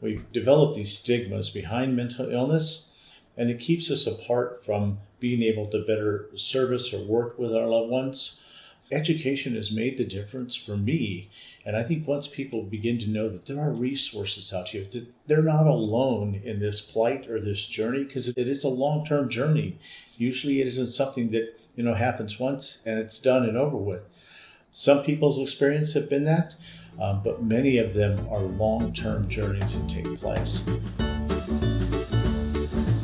we've developed these stigmas behind mental illness, and it keeps us apart from being able to better service or work with our loved ones. Education has made the difference for me. And I think once people begin to know that there are resources out here, that they're not alone in this plight or this journey, because it is a long term journey. Usually it isn't something that you know happens once and it's done and over with. Some people's experience have been that, um, but many of them are long term journeys that take place.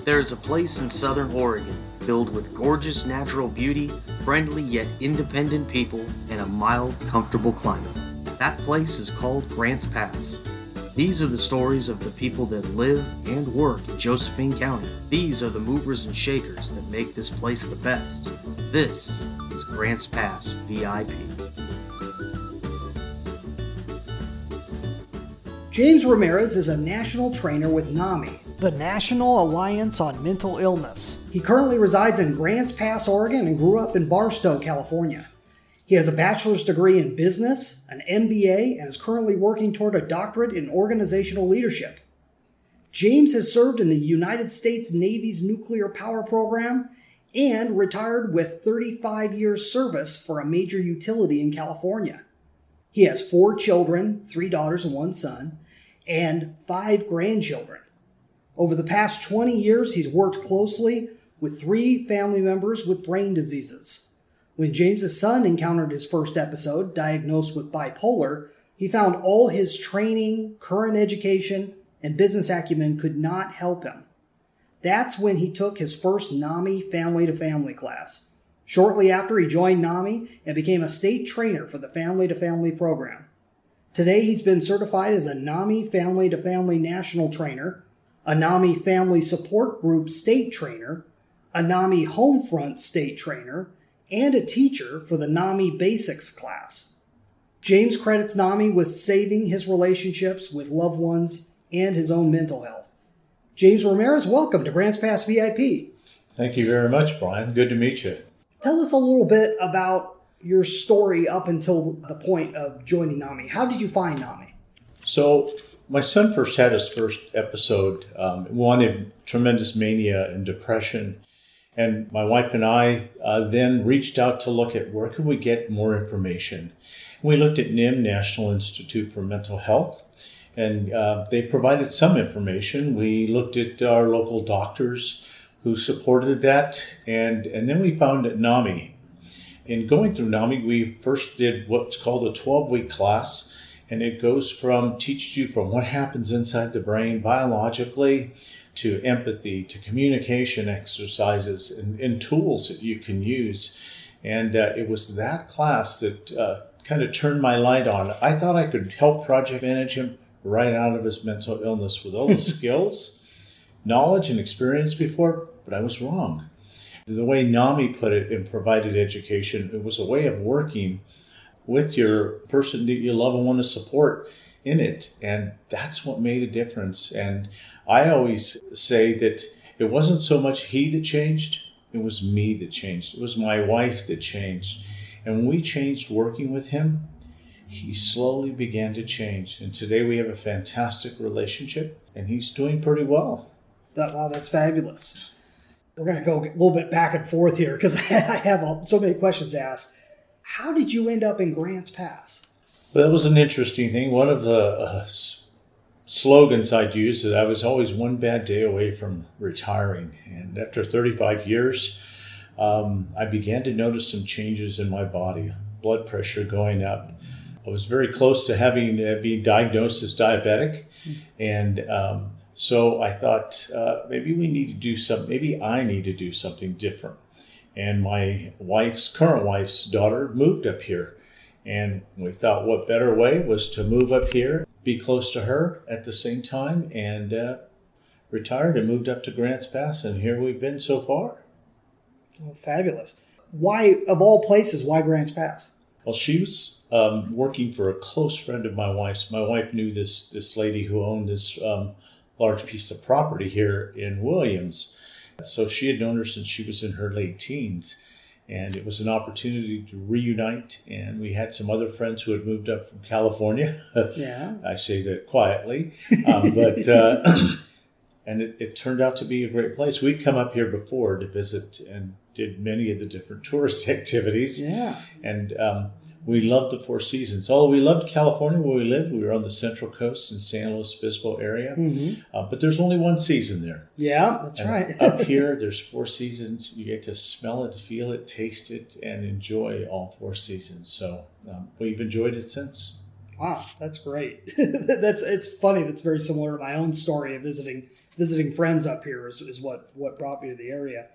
There's a place in southern Oregon filled with gorgeous natural beauty, friendly yet independent people, and a mild, comfortable climate. That place is called Grants Pass. These are the stories of the people that live and work in Josephine County. These are the movers and shakers that make this place the best. This is Grants Pass VIP. James Ramirez is a national trainer with NAMI, the National Alliance on Mental Illness. He currently resides in Grants Pass, Oregon, and grew up in Barstow, California. He has a bachelor's degree in business, an MBA, and is currently working toward a doctorate in organizational leadership. James has served in the United States Navy's nuclear power program and retired with 35 years service for a major utility in California. He has four children, three daughters and one son, and five grandchildren. Over the past 20 years, he's worked closely with three family members with brain diseases. When James's son encountered his first episode, diagnosed with bipolar, he found all his training, current education, and business acumen could not help him. That's when he took his first NAMI family to family class. Shortly after, he joined NAMI and became a state trainer for the family to family program. Today, he's been certified as a NAMI family to family national trainer a NAMI Family Support Group state trainer, a NAMI Homefront state trainer, and a teacher for the NAMI Basics class. James credits NAMI with saving his relationships with loved ones and his own mental health. James Ramirez, welcome to Grants Pass VIP. Thank you very much, Brian. Good to meet you. Tell us a little bit about your story up until the point of joining NAMI. How did you find NAMI? So, my son first had his first episode, um, wanted tremendous mania and depression. And my wife and I uh, then reached out to look at where could we get more information. We looked at NIM, National Institute for Mental Health, and uh, they provided some information. We looked at our local doctors who supported that, and, and then we found at NAMI. In going through NAMI, we first did what's called a 12 week class and it goes from teaches you from what happens inside the brain biologically to empathy to communication exercises and, and tools that you can use. And uh, it was that class that uh, kind of turned my light on. I thought i could help project manage him right out of his mental illness with all the skills knowledge and experience before but i was wrong the way nami put it in provided education it was a way of working with your person that you love and want to support in it. And that's what made a difference. And I always say that it wasn't so much he that changed, it was me that changed. It was my wife that changed. And when we changed working with him, he slowly began to change. And today we have a fantastic relationship and he's doing pretty well. That, wow, that's fabulous. We're going to go a little bit back and forth here because I have so many questions to ask. How did you end up in Grants Pass? Well, that was an interesting thing. One of the uh, slogans I'd use is I was always one bad day away from retiring. And after 35 years, um, I began to notice some changes in my body, blood pressure going up. I was very close to having uh, being diagnosed as diabetic, and um, so I thought uh, maybe we need to do some. Maybe I need to do something different and my wife's current wife's daughter moved up here. And we thought what better way was to move up here, be close to her at the same time, and uh, retired and moved up to Grants Pass. And here we've been so far. Oh, fabulous. Why, of all places, why Grants Pass? Well, she was um, working for a close friend of my wife's. My wife knew this, this lady who owned this um, large piece of property here in Williams so she had known her since she was in her late teens. and it was an opportunity to reunite. And we had some other friends who had moved up from California. Yeah. I say that quietly, um, but uh, and it, it turned out to be a great place. We'd come up here before to visit and did many of the different tourist activities, Yeah. and um, we loved the Four Seasons. Although we loved California where we lived, we were on the Central Coast in San Luis Obispo area, hmm uh, but there's only one season there. Yeah, that's And right. up here, there's four seasons. You get to smell it, feel it, taste it, and enjoy all four seasons. So um, we've enjoyed it since. Wow, that's great. that's it's funny. That's very similar to my own story of visiting visiting friends up here. Is, is what what brought me to the area.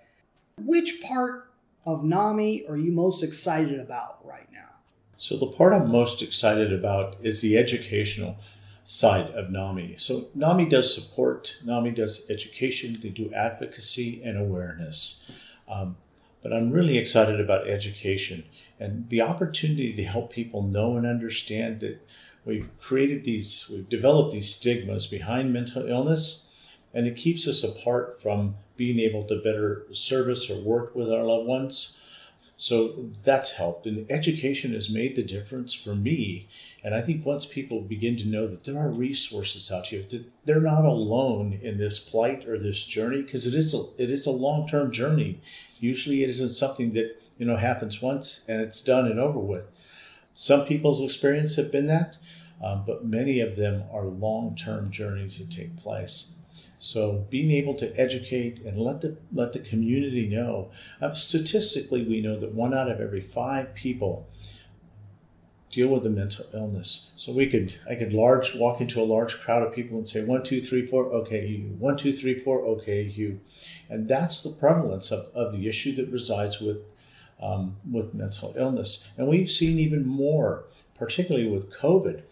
Which part of NAMI are you most excited about right now? So the part I'm most excited about is the educational side of NAMI. So NAMI does support, NAMI does education, they do advocacy and awareness. Um, but I'm really excited about education and the opportunity to help people know and understand that we've created these, we've developed these stigmas behind mental illness, and it keeps us apart from being able to better service or work with our loved ones. So that's helped. And education has made the difference for me. And I think once people begin to know that there are resources out here, that they're not alone in this plight or this journey, because it is a it is a long-term journey. Usually it isn't something that, you know, happens once and it's done and over with. Some people's experience have been that, um, but many of them are long-term journeys that take place. So being able to educate and let the let the community know. Um, statistically, we know that one out of every five people deal with a mental illness. So we could I could large walk into a large crowd of people and say one two three four okay you one two three four okay you, and that's the prevalence of, of the issue that resides with um, with mental illness. And we've seen even more, particularly with COVID,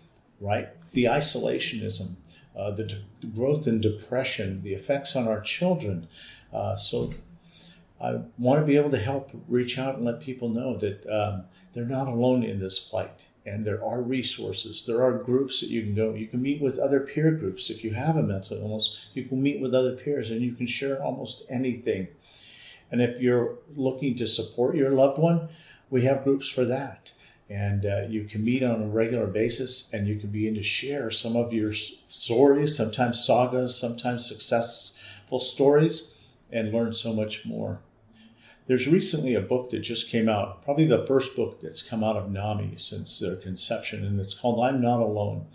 right? The isolationism, uh, the, de- the growth in depression, the effects on our children. Uh, so I want to be able to help reach out and let people know that um, they're not alone in this plight. And there are resources. There are groups that you can go. You can meet with other peer groups. If you have a mental illness, you can meet with other peers and you can share almost anything. And if you're looking to support your loved one, we have groups for that. And uh, you can meet on a regular basis and you can begin to share some of your stories, sometimes sagas, sometimes successful stories, and learn so much more. There's recently a book that just came out, probably the first book that's come out of NAMI since their conception, and it's called I'm Not Alone.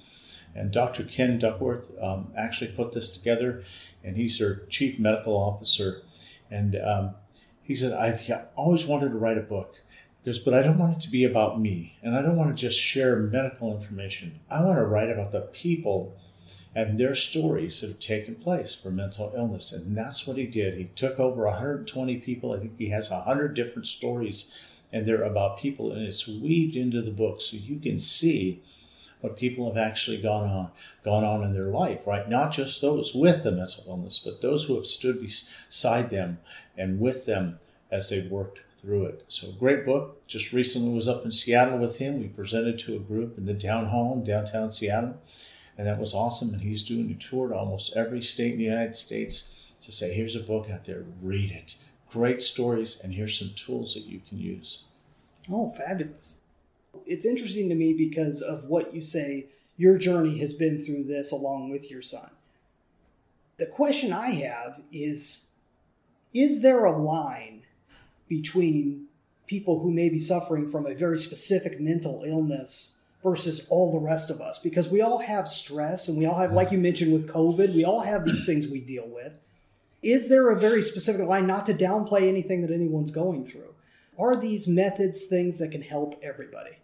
And Dr. Ken Duckworth um, actually put this together, and he's their chief medical officer. And um, he said, I've always wanted to write a book. Goes, but I don't want it to be about me. And I don't want to just share medical information. I want to write about the people and their stories that have taken place for mental illness. And that's what he did. He took over 120 people. I think he has 100 different stories, and they're about people, and it's weaved into the book so you can see what people have actually gone on gone on in their life, right? Not just those with the mental illness, but those who have stood beside them and with them as they've worked through it. So great book. Just recently was up in Seattle with him. We presented to a group in the town hall in downtown Seattle. And that was awesome. And he's doing a tour to almost every state in the United States to say, here's a book out there, read it. Great stories, and here's some tools that you can use. Oh, fabulous. It's interesting to me because of what you say your journey has been through this along with your son. The question I have is Is there a line between people who may be suffering from a very specific mental illness versus all the rest of us? Because we all have stress and we all have, like you mentioned with COVID, we all have these things we deal with. Is there a very specific line, not to downplay anything that anyone's going through? Are these methods things that can help everybody?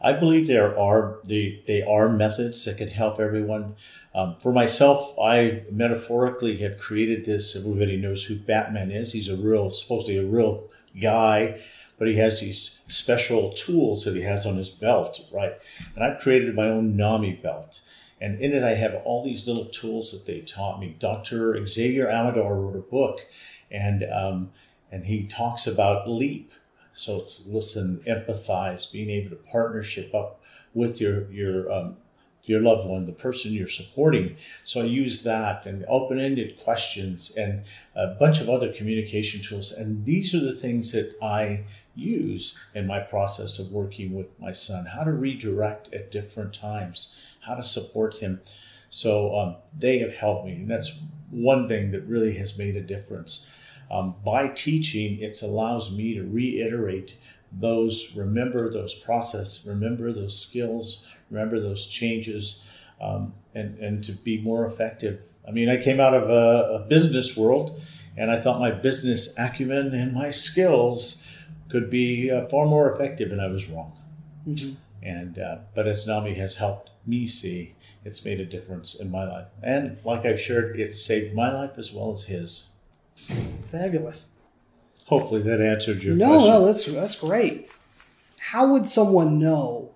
I believe there are the they are methods that can help everyone. Um, for myself, I metaphorically have created this. Everybody knows who Batman is. He's a real, supposedly a real guy, but he has these special tools that he has on his belt, right? And I've created my own NAMI belt. And in it, I have all these little tools that they taught me. Dr. Xavier Amador wrote a book, and um, and he talks about LEAP. So it's listen, empathize, being able to partnership up with your your um, your loved one, the person you're supporting. So I use that and open ended questions and a bunch of other communication tools. And these are the things that I use in my process of working with my son how to redirect at different times, how to support him. So um, they have helped me. And that's one thing that really has made a difference. Um, by teaching, it allows me to reiterate those, remember those process, remember those skills, remember those changes, um, and, and to be more effective. I mean, I came out of a, a business world and I thought my business acumen and my skills could be uh, far more effective, and I was wrong. Mm-hmm. And uh, but as NAMI has helped me see, it's made a difference in my life, and like I've shared, it's saved my life as well as his. Fabulous. Hopefully that answered your no, question. No, that's that's great. How would someone know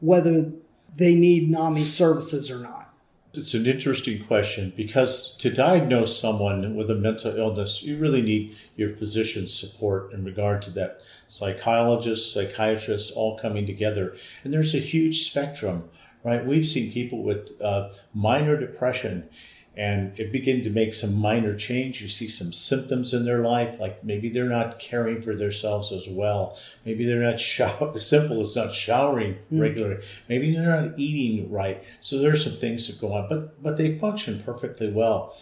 whether they need NAMI services or not? It's an interesting question because to diagnose someone with a mental illness, you really need your physician's support in regard to that. Psychologists, psychiatrists, all coming together. And there's a huge spectrum, right? We've seen people with uh, minor depression and it begin to make some minor change. You see some symptoms in their life, like maybe they're not caring for themselves as well. Maybe they're not shower, as simple as not showering mm. regularly. Maybe they're not eating right. So there's some things that go on, but but they function perfectly well.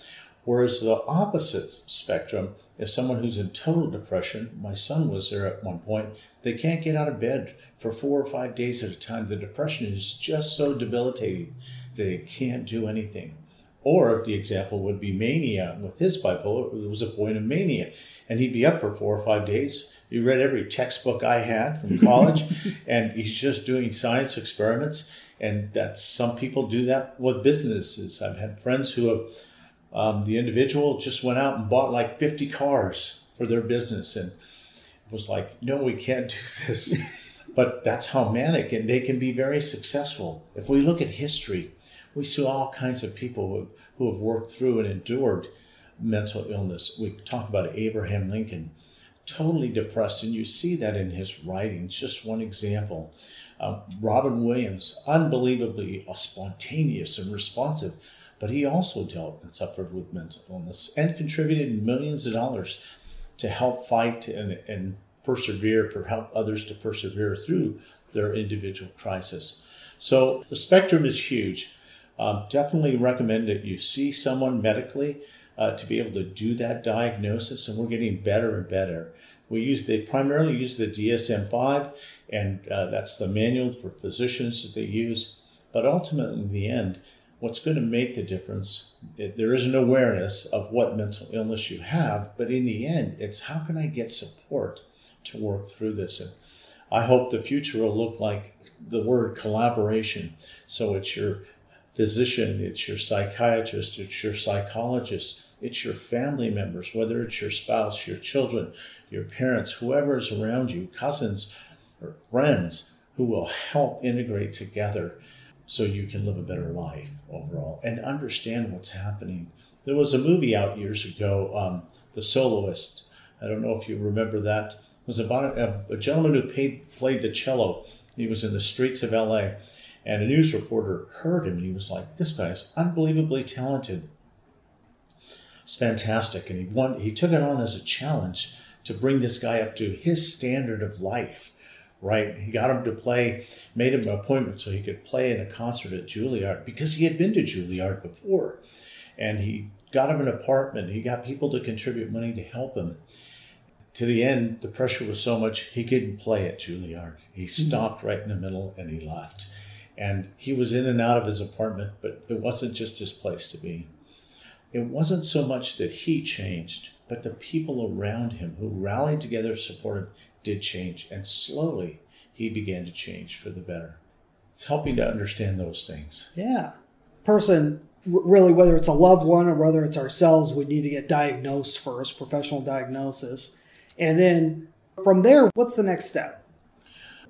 Whereas the opposite spectrum is someone who's in total depression. My son was there at one point. They can't get out of bed for four or five days at a time. The depression is just so debilitating that they can't do anything. Or the example would be mania with his bipolar. It was a point of mania. And he'd be up for four or five days. He read every textbook I had from college, and he's just doing science experiments. And that's some people do that with businesses. I've had friends who have, um, the individual just went out and bought like 50 cars for their business and was like, no, we can't do this. but that's how manic, and they can be very successful. If we look at history, we see all kinds of people who, have worked through and endured mental illness. We talk about Abraham Lincoln, totally depressed, and you see that in his writings. Just one example. Uh, Robin Williams, unbelievably spontaneous and responsive, but he also dealt and suffered with mental illness and contributed millions of dollars to help fight and, and persevere, for help others to persevere through their individual crisis. So the spectrum is huge. Um, definitely recommend that you see someone medically uh, to be able to do that diagnosis, and we're getting better and better. We use they primarily use the DSM-5, and uh, that's the manual for physicians that they use. But ultimately, in the end, what's going to make the difference? It, there is an awareness of what mental illness you have, but in the end, it's how can I get support to work through this? And I hope the future will look like the word collaboration. So it's your physician, it's your psychiatrist, it's your psychologist, it's your family members, whether it's your spouse, your children, your parents, whoever is around you, cousins or friends who will help integrate together so you can live a better life overall and understand what's happening. There was a movie out years ago, um, The Soloist. I don't know if you remember that. It was about a, a gentleman who paid, played the cello. He was in the streets of LA and a news reporter heard him and he was like, This guy's unbelievably talented. It's fantastic. And he won, he took it on as a challenge to bring this guy up to his standard of life. Right? He got him to play, made him an appointment so he could play in a concert at Juilliard because he had been to Juilliard before. And he got him an apartment. He got people to contribute money to help him to the end, the pressure was so much he couldn't play at Juilliard. He mm-hmm. stopped right in the middle and he left. And he was in and out of his apartment, but it wasn't just his place to be. It wasn't so much that he changed, but the people around him who rallied together, supported, did change. And slowly he began to change for the better. It's helping to understand those things. Yeah. Person, really, whether it's a loved one or whether it's ourselves, we need to get diagnosed first, professional diagnosis. And then from there, what's the next step?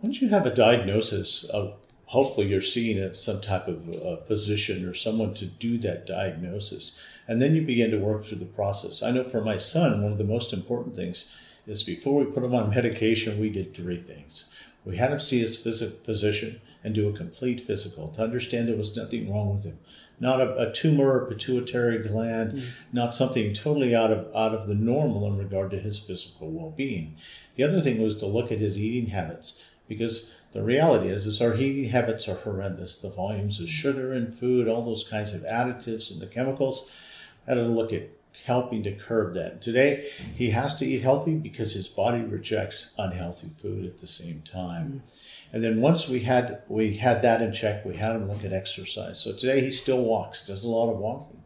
Once you have a diagnosis of hopefully you're seeing a, some type of a physician or someone to do that diagnosis. And then you begin to work through the process. I know for my son, one of the most important things is before we put him on medication, we did three things. We had him see his phys- physician and do a complete physical to understand there was nothing wrong with him. Not a, a tumor or pituitary gland, mm. not something totally out of out of the normal in regard to his physical well-being. The other thing was to look at his eating habits because the reality is, is our eating habits are horrendous. The volumes of sugar in food, all those kinds of additives and the chemicals. I had to look at helping to curb that. Today, he has to eat healthy because his body rejects unhealthy food at the same time. Mm. And then once we had we had that in check, we had him look at exercise. So today he still walks, does a lot of walking,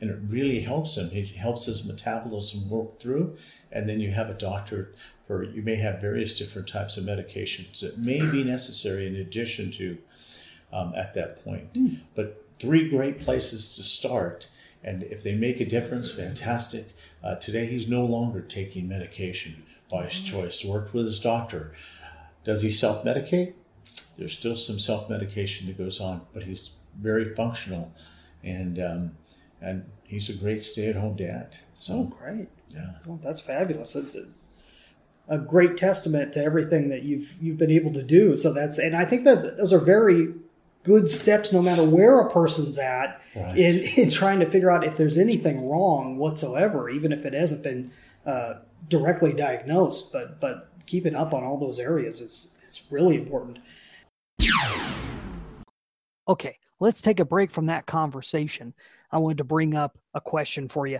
and it really helps him. It helps his metabolism work through. And then you have a doctor for you may have various different types of medications that may be necessary in addition to um, at that point. Mm. But three great places to start and if they make a difference, fantastic. Uh, today, he's no longer taking medication by his mm-hmm. choice. Worked with his doctor. Does he self medicate? There's still some self medication that goes on, but he's very functional, and um, and he's a great stay at home dad. So oh, great! Yeah, well, that's fabulous. It's, it's a great testament to everything that you've you've been able to do. So that's and I think that's those are very good steps no matter where a person's at right. in, in trying to figure out if there's anything wrong whatsoever, even if it hasn't been uh, directly diagnosed. But but keeping up on all those areas is is really important. Okay, let's take a break from that conversation. I wanted to bring up a question for you.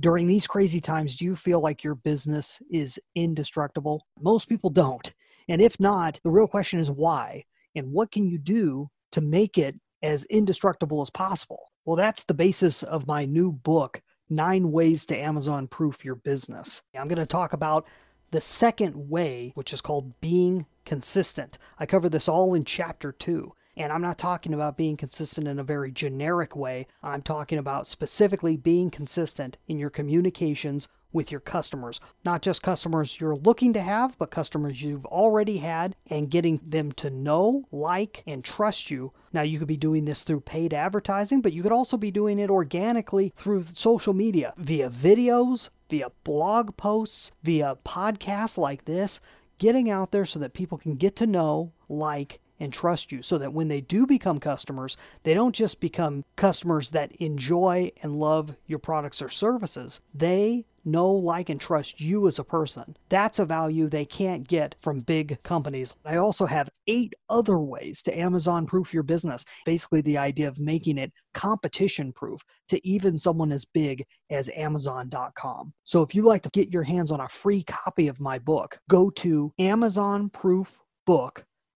During these crazy times, do you feel like your business is indestructible? Most people don't. And if not, the real question is why? And what can you do to make it as indestructible as possible. Well, that's the basis of my new book, Nine Ways to Amazon Proof Your Business. I'm going to talk about the second way, which is called being consistent. I cover this all in chapter two. And I'm not talking about being consistent in a very generic way. I'm talking about specifically being consistent in your communications with your customers. Not just customers you're looking to have, but customers you've already had and getting them to know, like, and trust you. Now, you could be doing this through paid advertising, but you could also be doing it organically through social media via videos, via blog posts, via podcasts like this, getting out there so that people can get to know, like, and trust you so that when they do become customers, they don't just become customers that enjoy and love your products or services. They know, like, and trust you as a person. That's a value they can't get from big companies. I also have eight other ways to Amazon proof your business. Basically, the idea of making it competition proof to even someone as big as Amazon.com. So if you'd like to get your hands on a free copy of my book, go to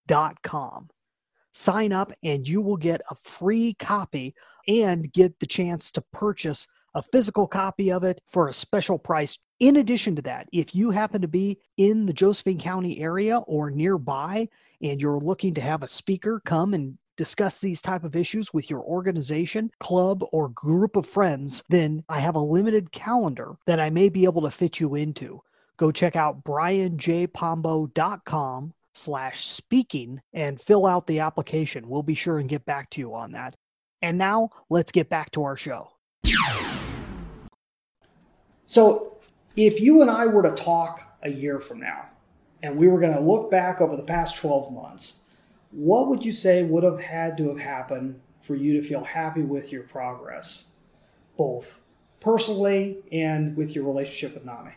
AmazonProofBook.com. Sign up and you will get a free copy and get the chance to purchase a physical copy of it for a special price. In addition to that, if you happen to be in the Josephine County area or nearby and you're looking to have a speaker come and discuss these type of issues with your organization, club, or group of friends, then I have a limited calendar that I may be able to fit you into. Go check out brianjpombo.com slash speaking and fill out the application. We'll be sure and get back to you on that. And now let's get back to our show. So, if you and I were to talk a year from now, and we were going to look back over the past 12 months, what would you say would have had to have happened for you to feel happy with your progress, both personally and with your relationship with Nami?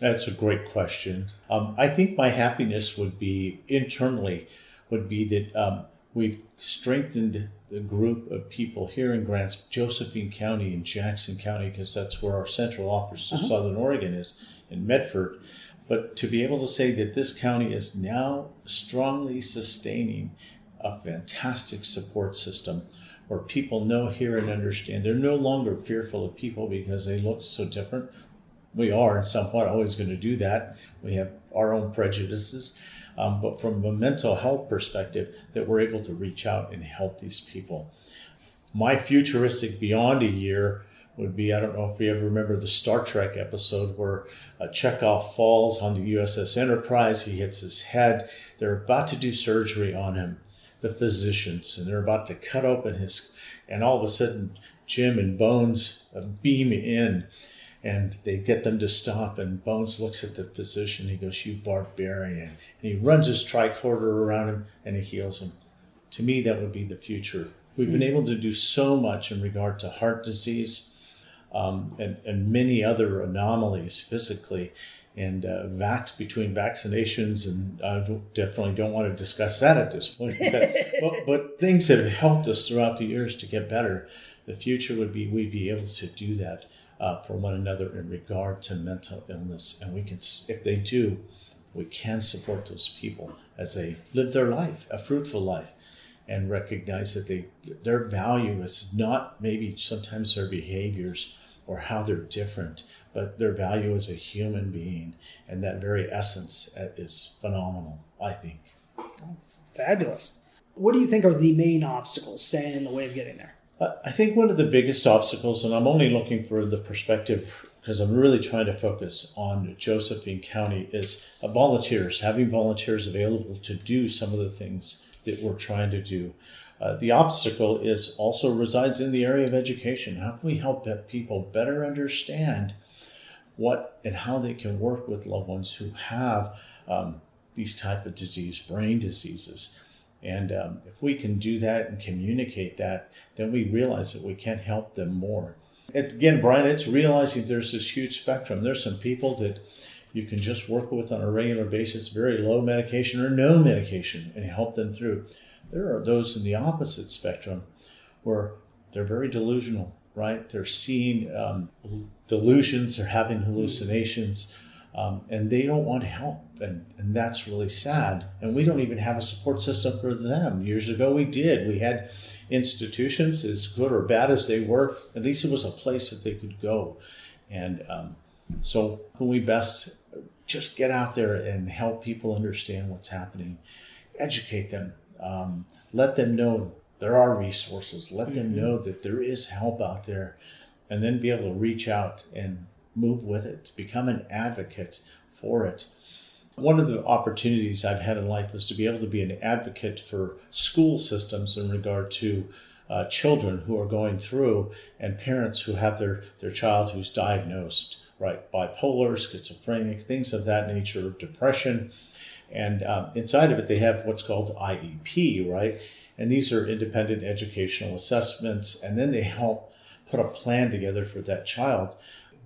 That's a great question. Um, I think my happiness would be internally, would be that um, we've strengthened the group of people here in Grants, Josephine County and Jackson County, because that's where our central office of uh-huh. Southern Oregon is in Medford. But to be able to say that this county is now strongly sustaining a fantastic support system where people know, hear, and understand. They're no longer fearful of people because they look so different. We are, and somewhat, always going to do that. We have our own prejudices um, but from a mental health perspective, that we're able to reach out and help these people. My futuristic beyond a year would be I don't know if you ever remember the Star Trek episode where uh, Chekov falls on the USS Enterprise. He hits his head. They're about to do surgery on him, the physicians, and they're about to cut open his. And all of a sudden, Jim and Bones uh, beam in and they get them to stop. And Bones looks at the physician. He goes, "You barbarian!" And he runs his tricorder around him and he heals him. To me, that would be the future. We've been able to do so much in regard to heart disease um, and, and many other anomalies physically. And uh, vax between vaccinations, and I definitely don't want to discuss that at this point. but, but things that have helped us throughout the years to get better. The future would be we'd be able to do that uh, for one another in regard to mental illness, and we can, if they do, we can support those people as they live their life, a fruitful life, and recognize that they their value is not maybe sometimes their behaviors or how they're different, but their value as a human being and that very essence uh, is phenomenal, I think. fabulous. What do you think are the main obstacles standing in the way of getting there? I think one of the biggest obstacles, and I'm only looking for the perspective because I'm really trying to focus on Josephine County, is volunteers, having volunteers available to do some of the things that we're trying to do. Uh, the obstacle is also resides in the area of education. How can we help people better understand what and how they can work with loved ones who have um, these type of disease, brain diseases? And um, if we can do that and communicate that, then we realize that we can't help them more. And again, Brian, it's realizing there's this huge spectrum. There's some people that you can just work with on a regular basis, very low medication or no medication, and help them through. There are those in the opposite spectrum where they're very delusional, right? They're seeing um, delusions, they're having hallucinations, um, and they don't want help. And, and that's really sad. And we don't even have a support system for them. Years ago, we did. We had institutions, as good or bad as they were, at least it was a place that they could go. And um, so, can we best just get out there and help people understand what's happening, educate them, um, let them know there are resources. Let mm-hmm. them know that there is help out there, and then be able to reach out and move with it, become an advocate for it. One of the opportunities I've had in life was to be able to be an advocate for school systems in regard to uh, children who are going through and parents who have their, their child who's diagnosed, right? Bipolar, schizophrenic, things of that nature, depression. And um, inside of it, they have what's called IEP, right? And these are independent educational assessments. And then they help put a plan together for that child.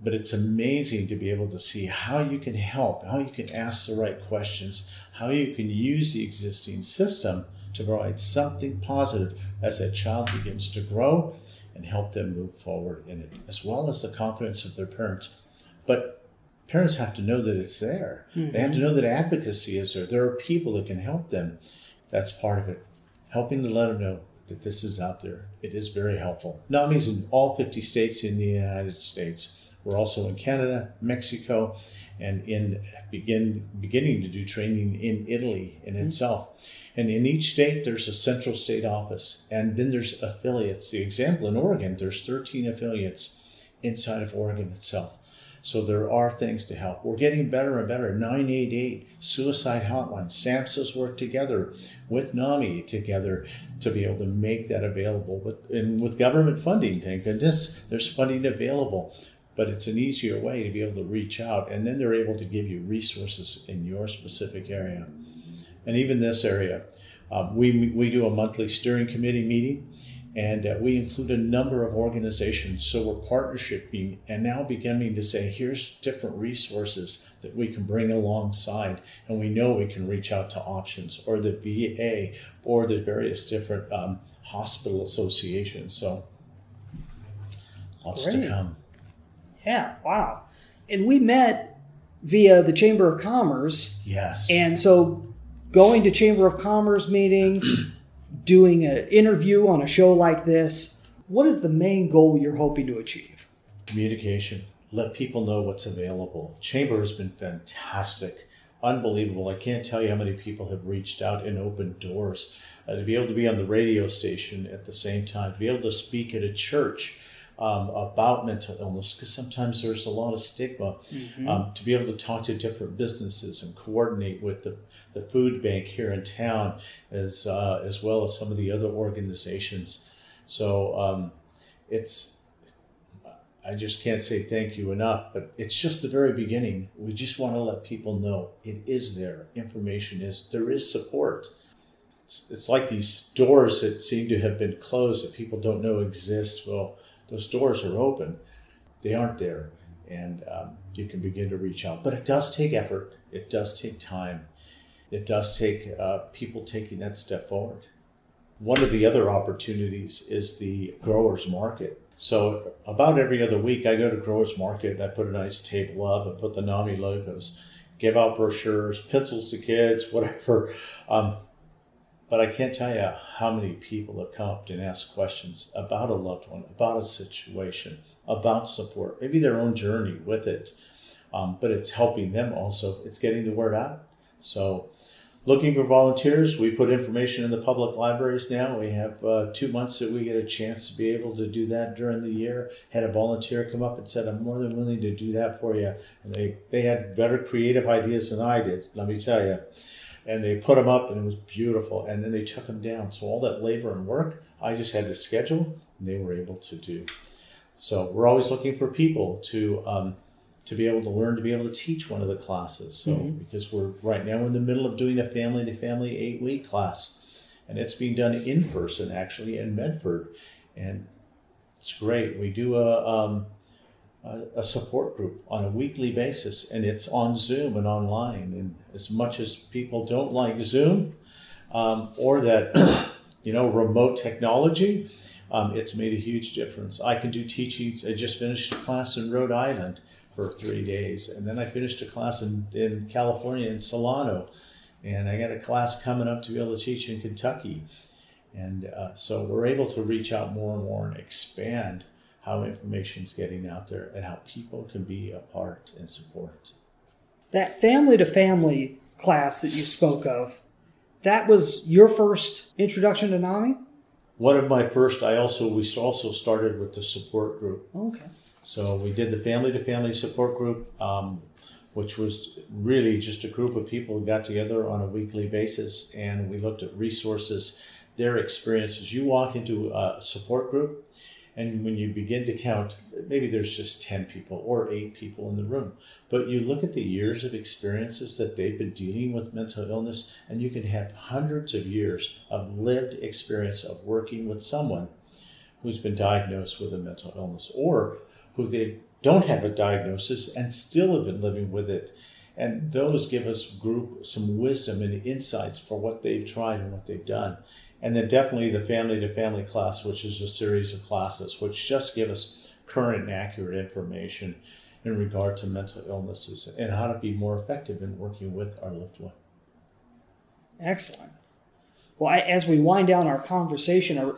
But it's amazing to be able to see how you can help, how you can ask the right questions, how you can use the existing system to provide something positive as that child begins to grow and help them move forward in it, as well as the confidence of their parents. But parents have to know that it's there. Mm-hmm. They have to mm-hmm. know that advocacy is there. There are people that can help them. That's part of it. Helping to let them know that this is out there. It is very helpful. NAMI's in all 50 states in the United States. We're also in Canada, Mexico, and in begin beginning to do training in Italy in mm-hmm. itself. And in each state, there's a central state office, and then there's affiliates. The example in Oregon, there's 13 affiliates inside of Oregon itself. So there are things to help. We're getting better and better. 988 suicide hotline. SAMHSA's work together with NAMI together to be able to make that available. With, and with government funding, thank goodness, there's funding available. But it's an easier way to be able to reach out, and then they're able to give you resources in your specific area. And even this area, um, we, we do a monthly steering committee meeting and uh, we include a number of organizations. So we're partnershiping and now beginning to say, here's different resources that we can bring alongside. And we know we can reach out to options or the VA or the various different um, hospital associations. So lots Great. to come. Yeah, wow. And we met via the Chamber of Commerce. Yes. And so going to Chamber of Commerce meetings, doing an interview on a show like this, what is the main goal you're hoping to achieve? Communication. Let people know what's available. Chamber has been fantastic, unbelievable. I can't tell you how many people have reached out and opened doors. Uh, to be able to be on the radio station at the same time, to be able to speak at a church um, about mental illness because sometimes there's a lot of stigma. Mm-hmm. Um, to be able to talk to different businesses and coordinate with the, the food bank here in town, as uh, as well as some of the other organizations. So um, it's I just can't say thank you enough, but it's just the very beginning. We just want to let people know it is there. Information is, there is support. It's, it's like these doors that seem to have been closed that people don't know exist. Well, those doors are open, they aren't there. And um, you can begin to reach out. But it does take effort, it does take time, it does take uh, people taking that step forward. One of the other opportunities is the growers market. So about every other week, I go to growers market. I put a nice table up and put the NAMI logos, give out brochures, pencils to kids, whatever. Um, but I can't tell you how many people have come up and asked questions about a loved one, about a situation, about support, maybe their own journey with it. Um, but it's helping them also. It's getting the word out. So looking for volunteers. We put information in the public libraries now. We have uh, two months that we get a chance to be able to do that during the year. Had a volunteer come up and said, I'm more than willing to do that for you. And they, they had better creative ideas than I did, let me tell you. And they put them up and it was beautiful. And then they took them down. So all that labor and work, I just had to schedule and they were able to do. So we're always looking for people to um, to be able to learn to be able to teach one of the classes. So mm-hmm. because we're right now in the middle of doing a family to family eight week class, and it's being done in person actually in Medford, and it's great. We do a um, a, support group on a weekly basis, and it's on Zoom and online. And as much as people don't like Zoom um, or that you know remote technology. Um, it's made a huge difference. I can do teachings. I just finished a class in Rhode Island for three days. And then I finished a class in, in California in Solano. And I got a class coming up to be able to teach in Kentucky. And uh, so we're able to reach out more and more and expand how information is getting out there and how people can be a part and support. That family to family class that you spoke of, that was your first introduction to NAMI? One of my first, I also, we also started with the support group. Okay. So we did the family to family support group, um, which was really just a group of people who got together on a weekly basis and we looked at resources, their experiences. You walk into a support group, and when you begin to count, maybe there's just 10 people or eight people in the room, but you look at the years of experiences that they've been dealing with mental illness, and you can have hundreds of years of lived experience of working with someone who's been diagnosed with a mental illness or who they don't have a diagnosis and still have been living with it. And those give us group some wisdom and insights for what they've tried and what they've done. And then definitely the family to family class, which is a series of classes, which just give us current and accurate information in regard to mental illnesses and how to be more effective in working with our loved one. Excellent. Well, I, as we wind down our conversation, are,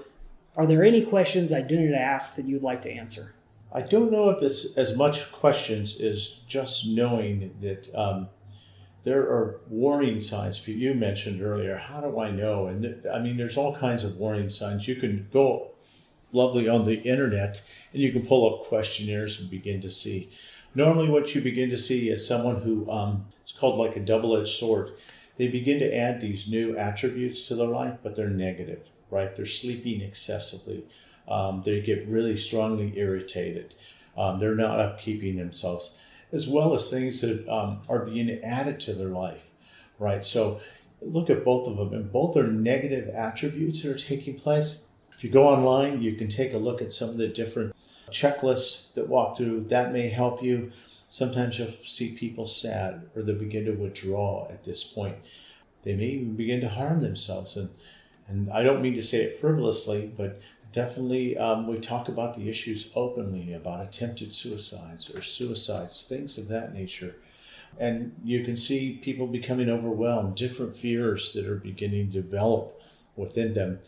are there any questions I didn't ask that you'd like to answer? I don't know if it's as much questions as just knowing that um, there are warning signs. You mentioned earlier, how do I know? And th- I mean, there's all kinds of warning signs. You can go lovely on the internet and you can pull up questionnaires and begin to see. Normally, what you begin to see is someone who um, it's called like a double edged sword. They begin to add these new attributes to their life, but they're negative, right? They're sleeping excessively um, they get really strongly irritated. Um, they're not upkeeping themselves, as well as things that um, are being added to their life, right? So look at both of them, and both are negative attributes that are taking place. If you go online, you can take a look at some of the different checklists that walk through. That may help you. Sometimes you'll see people sad or they begin to withdraw at this point. They may even begin to harm themselves. And, and I don't mean to say it frivolously, but definitely um, we talk about the issues openly about attempted suicides or suicides things of that nature. And you can see people becoming overwhelmed different fears that are beginning to develop within them.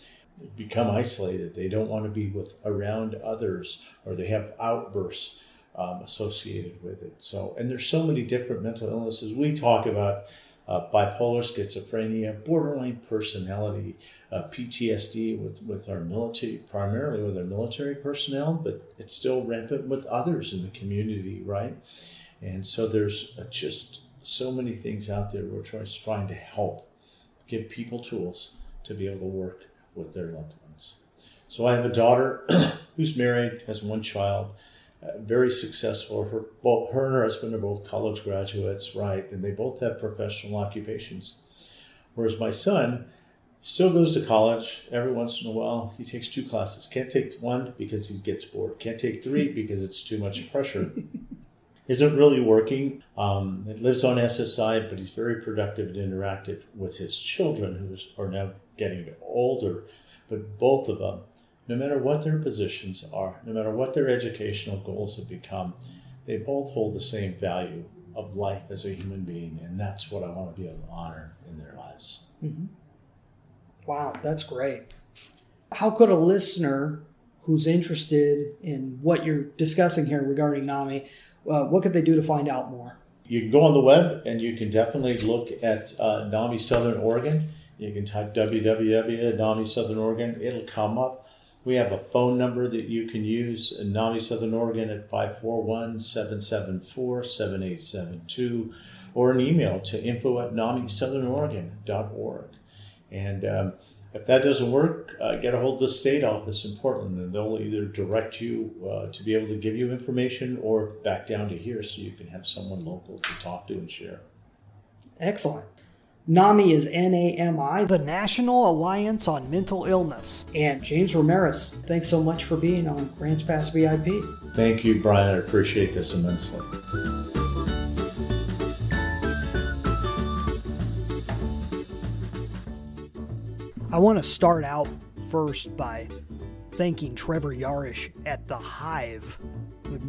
Become isolated. They don't want to be with around others or they have outbursts um, associated with it. So and there's so many different mental illnesses. We talk about uh, bipolar schizophrenia, borderline personality, uh, PTSD with, with our military, primarily with our military personnel, but it's still rampant with others in the community, right? And so there's uh, just so many things out there we're trying to help give people tools to be able to work with their loved ones. So I have a daughter who's married, has one child, uh, very successful. Her, both her and her husband are both college graduates, right? And they both have professional occupations. Whereas my son still goes to college every once in a while. He takes two classes. Can't take one because he gets bored. Can't take three because it's too much pressure. Isn't really working. Um, it lives on SSI, but he's very productive and interactive with his children, who are now getting older. But both of them, no matter what their positions are, no matter what their educational goals have become, they both hold the same value of life as a human being, and that's what I want to be able to honor in their lives. Mm-hmm. Wow, that's great. How could a listener who's interested in what you're discussing here regarding NAMI, uh, what could they do to find out more? You can go on the web and you can definitely look at uh, NAMI Southern Oregon. You can type www.NAMI Southern Oregon, it'll come up. We have a phone number that you can use in NAMI Southern Oregon at 541 774 7872 or an email to info at NAMISouthernOregon.org. And um, if that doesn't work, uh, get a hold of the state office in Portland and they'll either direct you uh, to be able to give you information or back down to here so you can have someone local to talk to and share. Excellent. NAMI is NAMI, the National Alliance on Mental Illness. And James Ramirez, thanks so much for being on Grants Pass VIP. Thank you, Brian. I appreciate this immensely. I want to start out first by thanking Trevor Yarish at the Hive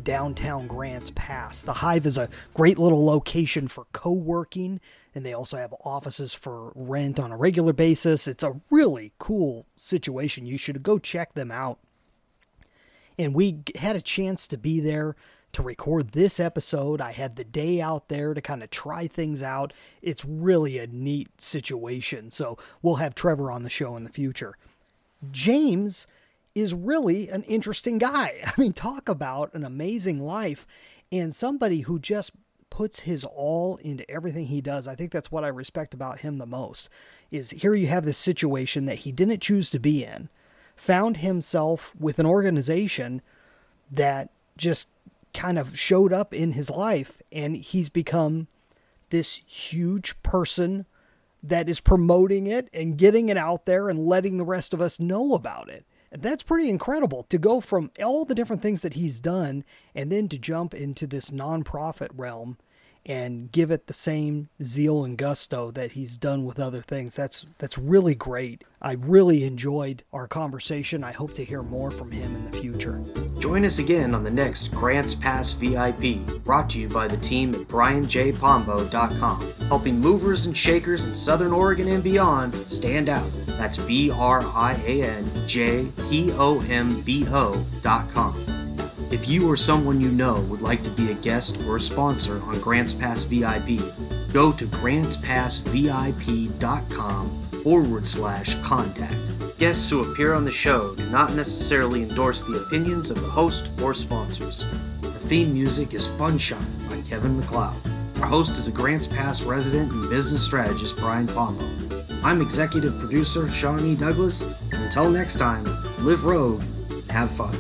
downtown Grants Pass. The Hive is a great little location for co working, and they also have offices for rent on a regular basis. It's a really cool situation. You should go check them out. And we had a chance to be there to record this episode. I had the day out there to kind of try things out. It's really a neat situation. So we'll have Trevor on the show in the future. James is really an interesting guy. I mean, talk about an amazing life and somebody who just puts his all into everything he does. I think that's what I respect about him the most. Is here you have this situation that he didn't choose to be in, found himself with an organization that just kind of showed up in his life and he's become this huge person that is promoting it and getting it out there and letting the rest of us know about it. That's pretty incredible to go from all the different things that he's done and then to jump into this nonprofit realm and give it the same zeal and gusto that he's done with other things. That's that's really great. I really enjoyed our conversation. I hope to hear more from him in the future. Join us again on the next Grants Pass VIP, brought to you by the team at brianjpombo.com, helping movers and shakers in Southern Oregon and beyond stand out. That's B R I A N J P O M B O.com. If you or someone you know would like to be a guest or a sponsor on Grants Pass VIP, go to grantspassvip.com forward slash contact. Guests who appear on the show do not necessarily endorse the opinions of the host or sponsors. The theme music is Funshine by Kevin MacLeod. Our host is a Grants Pass resident and business strategist, Brian Pombo. I'm executive producer Shawnee. Douglas. Until next time, live road and have fun.